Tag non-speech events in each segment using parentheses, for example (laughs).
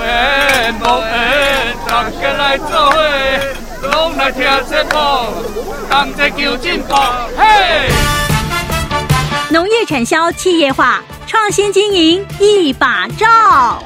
缘无缘，大家来做伙，拢来听节目，同齐求进步。嘿！农业产销企业化，创新经营一把罩。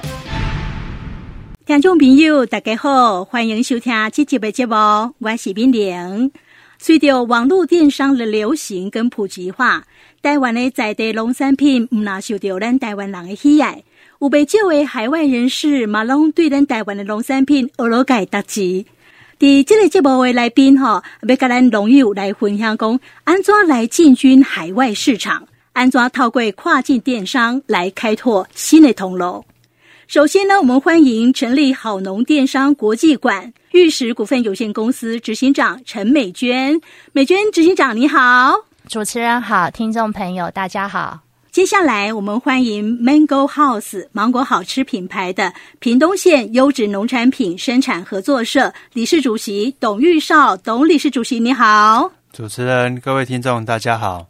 听众朋友，大家好，欢迎收听这集的节目，我是冰玲。随着网络电商的流行跟普及化，台湾的在地农产品唔哪受到咱台湾人的喜爱。有不少的海外人士马龙对咱台湾的农产品俄罗盖达吉。伫这个节目的来宾哈，要跟咱农友来分享讲，安怎来进军海外市场，安怎透过跨境电商来开拓新的通路。首先呢，我们欢迎成立好农电商国际馆玉石股份有限公司执行长陈美娟。美娟执行长你好，主持人好，听众朋友大家好。接下来，我们欢迎 Mango House 芒果好吃品牌的屏东县优质农产品生产合作社理事主席董玉少，董理事主席你好。主持人、各位听众，大家好。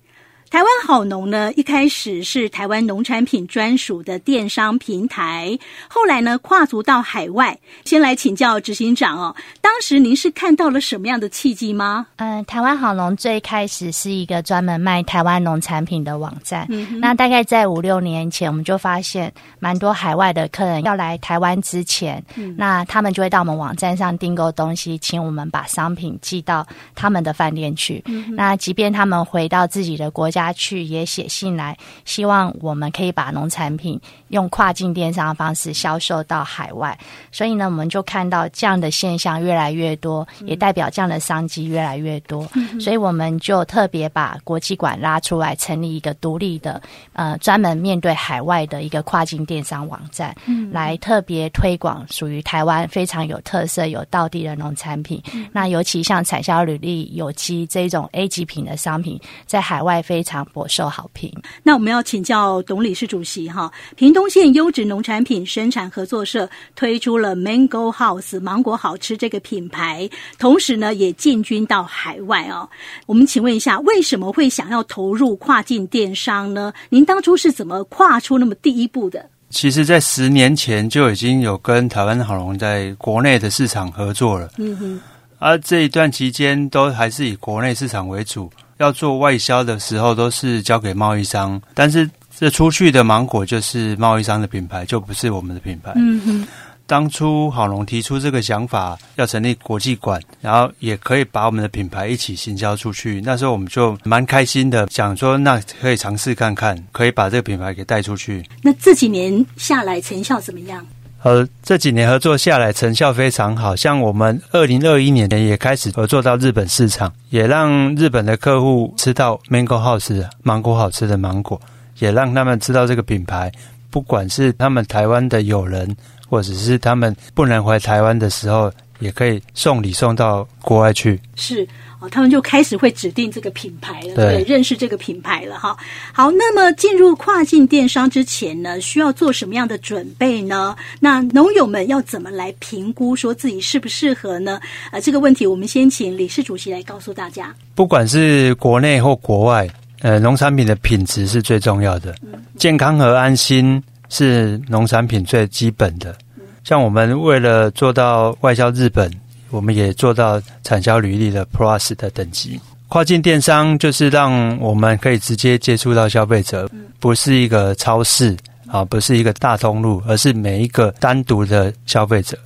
台湾好农呢，一开始是台湾农产品专属的电商平台，后来呢跨足到海外。先来请教执行长哦，当时您是看到了什么样的契机吗？嗯，台湾好农最开始是一个专门卖台湾农产品的网站。嗯，那大概在五六年前，我们就发现蛮多海外的客人要来台湾之前，嗯，那他们就会到我们网站上订购东西，请我们把商品寄到他们的饭店去。嗯，那即便他们回到自己的国家。家去也写信来，希望我们可以把农产品用跨境电商的方式销售到海外。所以呢，我们就看到这样的现象越来越多，也代表这样的商机越来越多。嗯、所以我们就特别把国际馆拉出来，成立一个独立的呃专门面对海外的一个跨境电商网站，嗯、来特别推广属于台湾非常有特色、有道地的农产品。嗯、那尤其像产销履历、有机这种 A 级品的商品，在海外非常常博受好评。那我们要请教董理事主席哈，屏东县优质农产品生产合作社推出了 Mango House 芒果好吃这个品牌，同时呢也进军到海外哦。我们请问一下，为什么会想要投入跨境电商呢？您当初是怎么跨出那么第一步的？其实，在十年前就已经有跟台湾好农在国内的市场合作了。嗯哼，而这一段期间都还是以国内市场为主。要做外销的时候，都是交给贸易商，但是这出去的芒果就是贸易商的品牌，就不是我们的品牌。嗯哼。当初郝龙提出这个想法，要成立国际馆，然后也可以把我们的品牌一起行销出去。那时候我们就蛮开心的，想说那可以尝试看看，可以把这个品牌给带出去。那这几年下来成效怎么样？呃，这几年合作下来，成效非常好。像我们二零二一年也开始合作到日本市场，也让日本的客户吃到 Mango House 芒果好吃的芒果，也让他们知道这个品牌。不管是他们台湾的友人，或者是他们不能回台湾的时候，也可以送礼送到国外去。是。哦，他们就开始会指定这个品牌了，对，对，认识这个品牌了哈。好，那么进入跨境电商之前呢，需要做什么样的准备呢？那农友们要怎么来评估说自己适不适合呢？呃，这个问题我们先请理事主席来告诉大家。不管是国内或国外，呃，农产品的品质是最重要的，嗯，健康和安心是农产品最基本的。像我们为了做到外销日本。我们也做到产销履历的 Plus 的等级。跨境电商就是让我们可以直接接触到消费者，不是一个超市啊，不是一个大通路，而是每一个单独的消费者。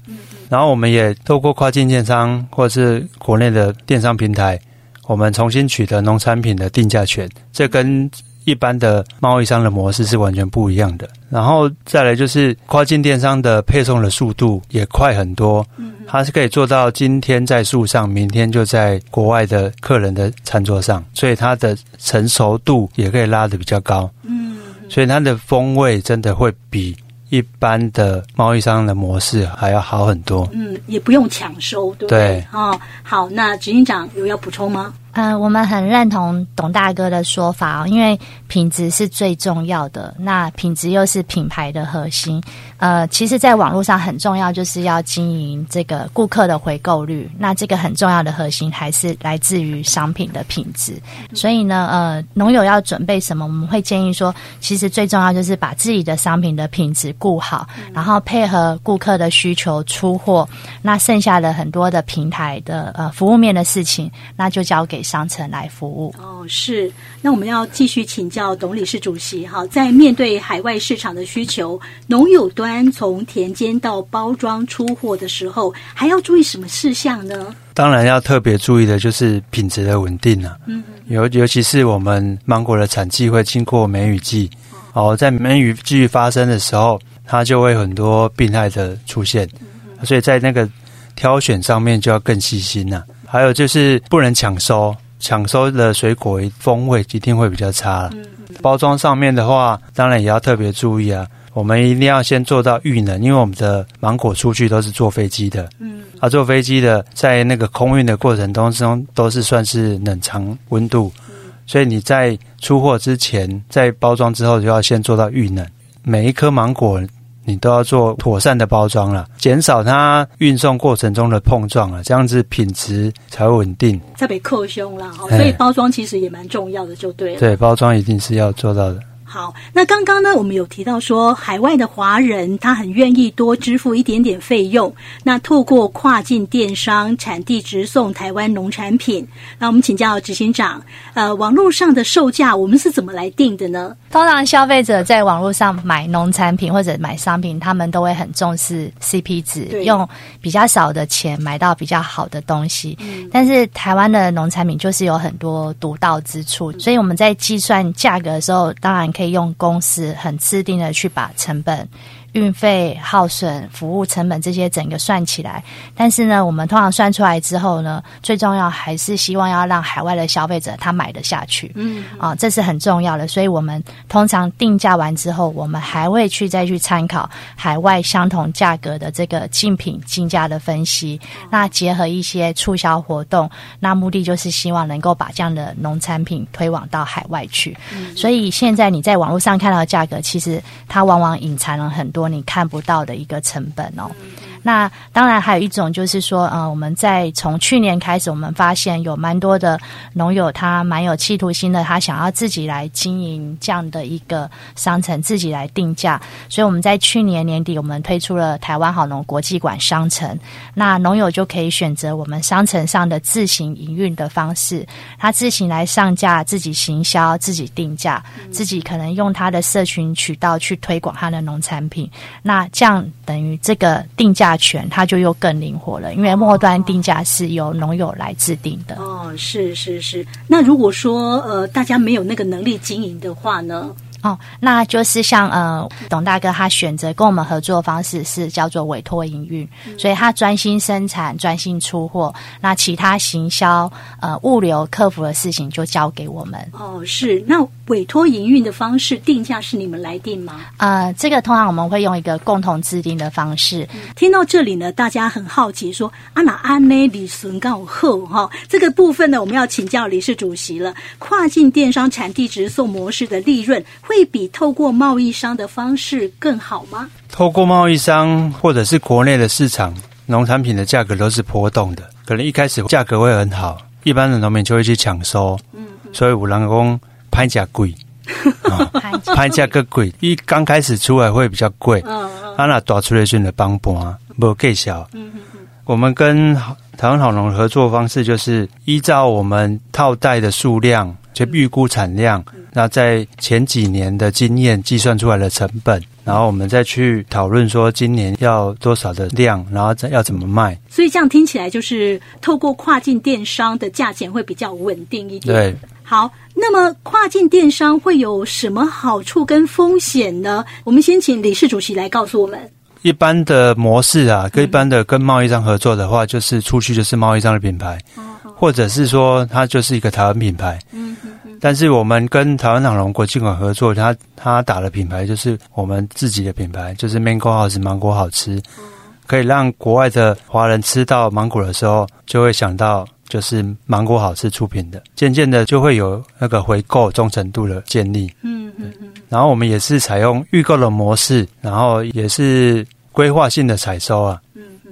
然后我们也透过跨境电商或是国内的电商平台，我们重新取得农产品的定价权。这跟一般的贸易商的模式是完全不一样的。然后再来就是跨境电商的配送的速度也快很多，它是可以做到今天在树上，明天就在国外的客人的餐桌上，所以它的成熟度也可以拉得比较高。嗯，所以它的风味真的会比一般的贸易商的模式还要好很多。嗯，也不用抢收，对不对？对。哦，好，那执行长有要补充吗？嗯、我们很认同董大哥的说法哦，因为品质是最重要的，那品质又是品牌的核心。呃，其实，在网络上很重要，就是要经营这个顾客的回购率。那这个很重要的核心还是来自于商品的品质。所以呢，呃，农友要准备什么？我们会建议说，其实最重要就是把自己的商品的品质顾好，然后配合顾客的需求出货。那剩下的很多的平台的呃服务面的事情，那就交给商城来服务哦，是。那我们要继续请教董理事主席哈，在面对海外市场的需求，农友端从田间到包装出货的时候，还要注意什么事项呢？当然要特别注意的就是品质的稳定啊。嗯，尤尤其是我们芒果的产季会经过梅雨季，哦，在梅雨季发生的时候，它就会很多病害的出现，所以在那个挑选上面就要更细心了、啊。还有就是不能抢收，抢收的水果风味一定会比较差。包装上面的话，当然也要特别注意啊。我们一定要先做到预冷，因为我们的芒果出去都是坐飞机的。嗯。啊，坐飞机的在那个空运的过程当中，都是算是冷藏温度。嗯。所以你在出货之前，在包装之后就要先做到预冷。每一颗芒果。你都要做妥善的包装了，减少它运送过程中的碰撞了，这样子品质才会稳定。特别克凶了，所以包装其实也蛮重要的，就对了。对，包装一定是要做到的。好，那刚刚呢，我们有提到说，海外的华人他很愿意多支付一点点费用，那透过跨境电商产地直送台湾农产品。那我们请教执行长，呃，网络上的售价我们是怎么来定的呢？通常消费者在网络上买农产品或者买商品，他们都会很重视 CP 值，用比较少的钱买到比较好的东西。嗯，但是台湾的农产品就是有很多独到之处，所以我们在计算价格的时候，当然可以。可以用公司很制定的去把成本。运费、耗损、服务成本这些整个算起来，但是呢，我们通常算出来之后呢，最重要还是希望要让海外的消费者他买得下去，嗯，啊，这是很重要的。所以我们通常定价完之后，我们还会去再去参考海外相同价格的这个竞品竞价的分析，那结合一些促销活动，那目的就是希望能够把这样的农产品推广到海外去。所以现在你在网络上看到的价格，其实它往往隐藏了很多。你看不到的一个成本哦。那当然还有一种就是说，呃，我们在从去年开始，我们发现有蛮多的农友他蛮有企图心的，他想要自己来经营这样的一个商城，自己来定价。所以我们在去年年底，我们推出了台湾好农国际馆商城。那农友就可以选择我们商城上的自行营运的方式，他自行来上架、自己行销、自己定价，自己可能用他的社群渠道去推广他的农产品。那这样等于这个定价。权它就又更灵活了，因为末端定价是由农友来制定的。哦，是是是。那如果说呃大家没有那个能力经营的话呢？哦，那就是像呃董大哥他选择跟我们合作的方式是叫做委托营运，嗯，所以他专心生产、专心出货，那其他行销、呃物流、客服的事情就交给我们。哦，是那。委托营运的方式定价是你们来定吗？呃，这个通常我们会用一个共同制定的方式。嗯、听到这里呢，大家很好奇说，说啊，那安内里顺告后哈，这个部分呢，我们要请教理事主席了。跨境电商产地直送模式的利润会比透过贸易商的方式更好吗？透过贸易商或者是国内的市场，农产品的价格都是波动的，可能一开始价格会很好，一般的农民就会去抢收。嗯，嗯，所以五郎公。拍价贵，拍价更贵。一刚开始出来会比较贵，嗯嗯，啊那大出来选的帮帮，不计小。嗯嗯嗯。我们跟台湾好农合作方式就是依照我们套袋的数量，就预估产量，那在前几年的经验计算出来的成本，然后我们再去讨论说今年要多少的量，然后要怎么卖。所以这样听起来就是透过跨境电商的价钱会比较稳定一点。对。好，那么跨境电商会有什么好处跟风险呢？我们先请理事主席来告诉我们。一般的模式啊，跟一般的跟贸易商合作的话，就是出去就是贸易商的品牌，或者是说它就是一个台湾品牌。嗯嗯嗯。但是我们跟台湾好农国际馆合作，他他打的品牌就是我们自己的品牌，就是 Mango House 芒果好吃，可以让国外的华人吃到芒果的时候，就会想到。就是芒果好吃出品的，渐渐的就会有那个回购忠诚度的建立。嗯嗯嗯。然后我们也是采用预购的模式，然后也是规划性的采收啊。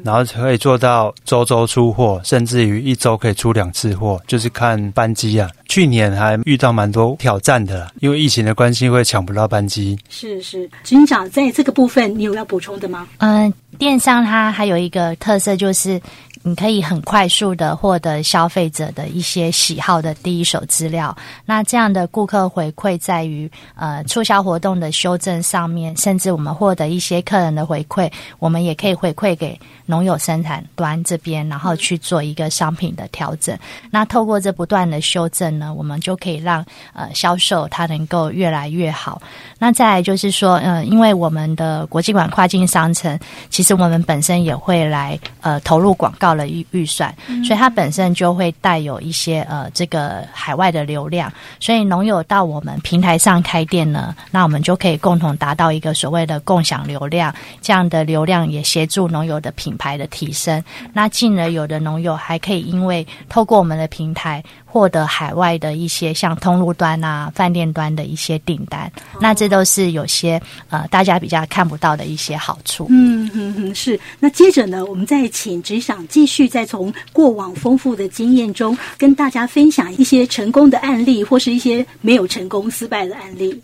然后可以做到周周出货，甚至于一周可以出两次货，就是看班机啊。去年还遇到蛮多挑战的啦，因为疫情的关系会抢不到班机。是是，执行长在这个部分你有要补充的吗？嗯，电商它还有一个特色就是。你可以很快速的获得消费者的一些喜好的第一手资料，那这样的顾客回馈在于呃促销活动的修正上面，甚至我们获得一些客人的回馈，我们也可以回馈给农友生产端这边，然后去做一个商品的调整。那透过这不断的修正呢，我们就可以让呃销售它能够越来越好。那再来就是说，呃，因为我们的国际馆跨境商城，其实我们本身也会来呃投入广告。到了预预算，所以它本身就会带有一些呃这个海外的流量，所以农友到我们平台上开店呢，那我们就可以共同达到一个所谓的共享流量，这样的流量也协助农友的品牌的提升。那进而有的农友还可以因为透过我们的平台。获得海外的一些像通路端啊、饭店端的一些订单，那这都是有些呃大家比较看不到的一些好处。嗯嗯嗯，是。那接着呢，我们再请职想继续再从过往丰富的经验中，跟大家分享一些成功的案例，或是一些没有成功失败的案例。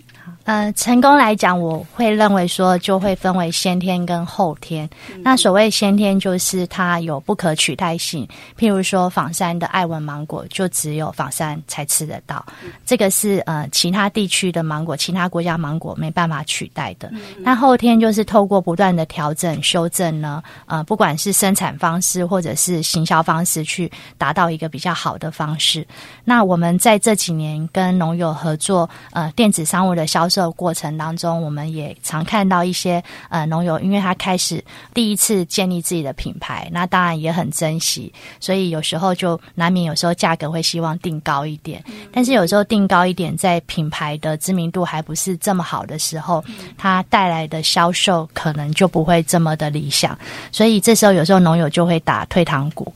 呃，成功来讲，我会认为说就会分为先天跟后天。嗯、那所谓先天，就是它有不可取代性。譬如说，仿山的爱文芒果，就只有仿山才吃得到。嗯、这个是呃其他地区的芒果，其他国家芒果没办法取代的。嗯、那后天就是透过不断的调整、修正呢，呃，不管是生产方式或者是行销方式，去达到一个比较好的方式。那我们在这几年跟农友合作，呃，电子商务的销售。这个过程当中，我们也常看到一些呃农友，因为他开始第一次建立自己的品牌，那当然也很珍惜，所以有时候就难免有时候价格会希望定高一点，但是有时候定高一点，在品牌的知名度还不是这么好的时候，它带来的销售可能就不会这么的理想，所以这时候有时候农友就会打退堂鼓。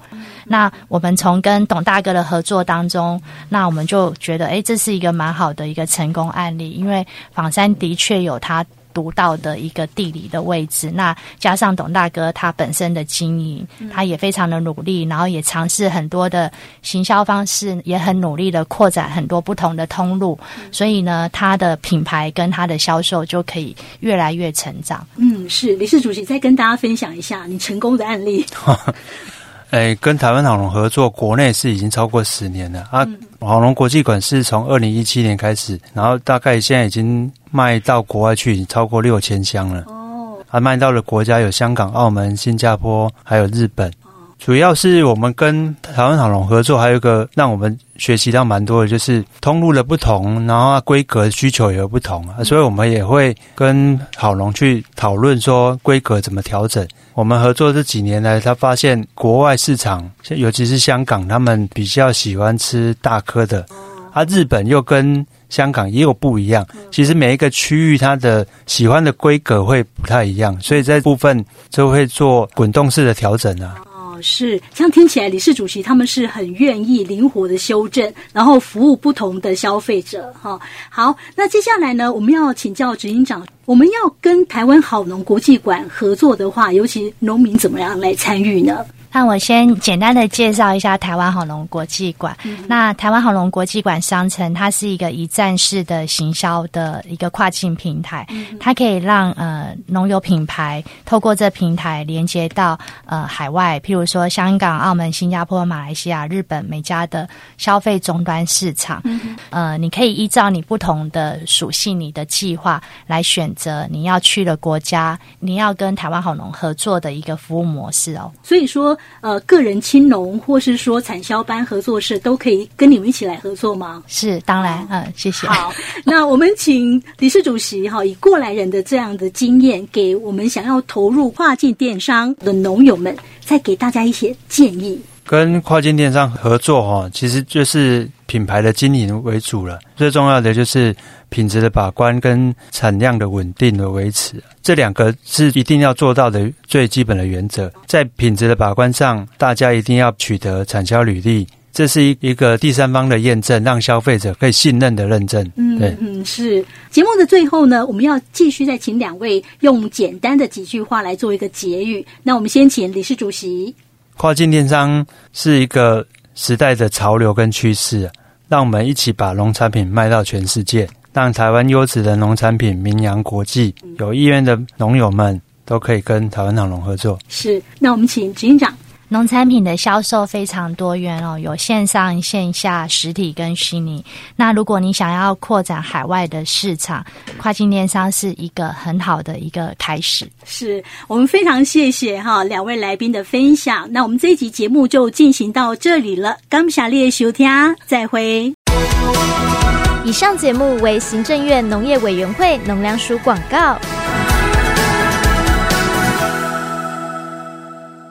那我们从跟董大哥的合作当中，那我们就觉得，哎，这是一个蛮好的一个成功案例，因为仿山的确有它独到的一个地理的位置，那加上董大哥他本身的经营，他也非常的努力，然后也尝试很多的行销方式，也很努力的扩展很多不同的通路，所以呢，他的品牌跟他的销售就可以越来越成长。嗯，是理事主席再跟大家分享一下你成功的案例。(laughs) (laughs) (laughs) 哎，跟台湾好龙合作，国内是已经超过十年了啊。好龙国际馆是从二零一七年开始，然后大概现在已经卖到国外去，已经超过六千箱了。哦，还卖到了国家有香港、澳门、新加坡，还有日本。主要是我们跟台湾好农合作，还有一个让我们学习到蛮多的，就是通路的不同，然后规格需求也有不同啊，所以我们也会跟好农去讨论说规格怎么调整。我们合作这几年来，他发现国外市场，尤其是香港，他们比较喜欢吃大颗的，啊，日本又跟香港也有不一样。其实每一个区域它的喜欢的规格会不太一样，所以在部分就会做滚动式的调整啊。是，这样听起来，理事主席他们是很愿意灵活的修正，然后服务不同的消费者。哈，好，那接下来呢，我们要请教执行长，我们要跟台湾好农国际馆合作的话，尤其农民怎么样来参与呢？那我先简单的介绍一下台湾好农国际馆。嗯、那台湾好农国际馆商城，它是一个一站式的行销的一个跨境平台，嗯、它可以让呃农友品牌透过这平台连接到呃海外，譬如说香港、澳门、新加坡、马来西亚、日本每家的消费终端市场。嗯、呃，你可以依照你不同的属性、你的计划来选择你要去的国家，你要跟台湾好农合作的一个服务模式哦。所以说。呃，个人青农或是说产销班合作社都可以跟你们一起来合作吗？是，当然，嗯，谢谢。好，那我们请理事主席哈，以过来人的这样的经验，给我们想要投入跨境电商的农友们，再给大家一些建议。跟跨境电商合作哈，其实就是品牌的经营为主了，最重要的就是。品质的把关跟产量的稳定的维持，这两个是一定要做到的最基本的原则。在品质的把关上，大家一定要取得产销履历，这是一一个第三方的验证，让消费者可以信任的认证。嗯，对，嗯，是。节目的最后呢，我们要继续再请两位用简单的几句话来做一个结语。那我们先请理事主席。跨境电商是一个时代的潮流跟趋势，让我们一起把农产品卖到全世界，让台湾优质的农产品名扬国际。有意愿的农友们都可以跟台湾长农合作。是，那我们请执行长。农产品的销售非常多元哦，有线上、线下、实体跟虚拟。那如果你想要扩展海外的市场，跨境电商是一个很好的一个开始。是我们非常谢谢哈两位来宾的分享。那我们这一集节目就进行到这里了，感谢你的收听，再会。以上节目为行政院农业委员会农粮署广告。